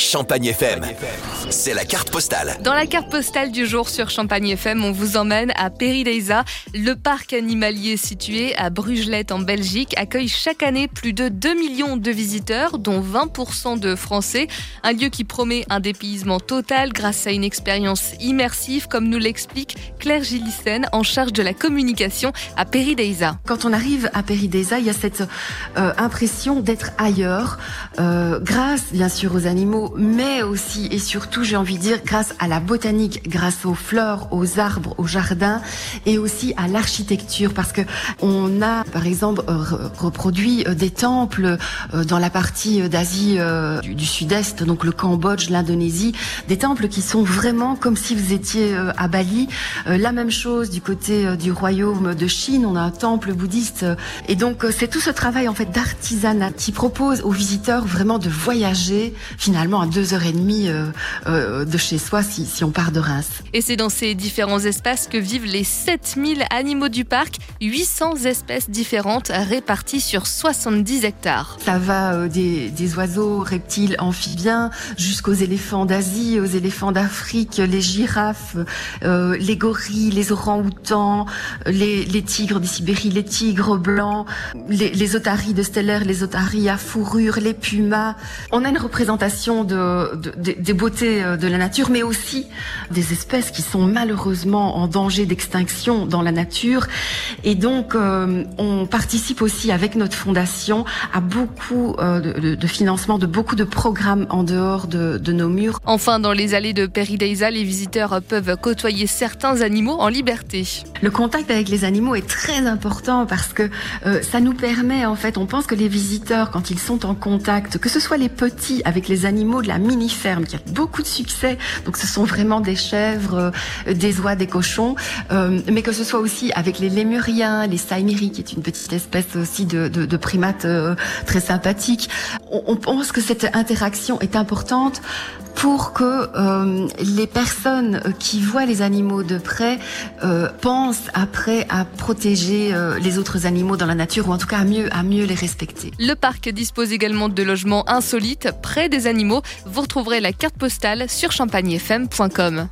Champagne FM. C'est la carte postale. Dans la carte postale du jour sur Champagne FM, on vous emmène à Perideisa. Le parc animalier situé à Brugelette en Belgique accueille chaque année plus de 2 millions de visiteurs, dont 20% de Français. Un lieu qui promet un dépaysement total grâce à une expérience immersive, comme nous l'explique Claire Gillissen, en charge de la communication à Perideisa. Quand on arrive à Perideisa, il y a cette euh, impression d'être ailleurs, euh, grâce bien sûr aux animaux, mais aussi et surtout, j'ai envie de dire, grâce à la botanique, grâce aux fleurs, aux arbres, aux jardins et aussi à l'architecture, parce que on a, par exemple, euh, reproduit euh, des temples euh, dans la partie d'Asie du, du Sud-Est, donc le Cambodge, l'Indonésie, des temples qui sont vraiment comme si vous étiez à Bali. La même chose du côté du royaume de Chine, on a un temple bouddhiste, et donc c'est tout ce travail en fait d'artisanat qui propose aux visiteurs vraiment de voyager finalement à deux heures et demie euh, euh, de chez soi si, si on part de Reims. Et c'est dans ces différents espaces que vivent les 7000 animaux du parc, 800 espèces différentes réparties sur 70 hectares. Ça va euh, des, des oiseaux, reptiles, amphibiens, jusqu'aux éléphants d'Asie, aux éléphants d'Afrique, les girafes, euh, les gorilles, les orang-outans, les, les, tigres de Sibérie, les tigres blancs, les, les otaries de stellaire, les otaries à fourrure, les pumas. On a une représentation de, de, des beautés euh, de la nature, mais aussi des espèces qui sont malheureusement en danger d'extinction dans la nature. Et donc, euh, on participe aussi avec notre fondation à beaucoup euh, de, de, financement de beaucoup de programmes en dehors de, de nos murs. Enfin, dans les allées de Perideisa, les visiteurs peuvent côtoyer certains animaux en liberté. Le contact avec les animaux est très important parce que euh, ça nous permet, en fait, on pense que les visiteurs, quand ils sont en contact, que ce soit les petits avec les de la mini-ferme, qui a beaucoup de succès, donc ce sont vraiment des chèvres, euh, des oies, des cochons, euh, mais que ce soit aussi avec les lémuriens, les saimiri, qui est une petite espèce aussi de, de, euh, très sympathique. On, on pense que cette interaction est importante pour que euh, les personnes qui voient les animaux de près euh, pensent après à protéger euh, les autres animaux dans la nature ou en tout cas mieux, à mieux les respecter. Le parc dispose également de logements insolites près des animaux. Vous retrouverez la carte postale sur champagnefm.com.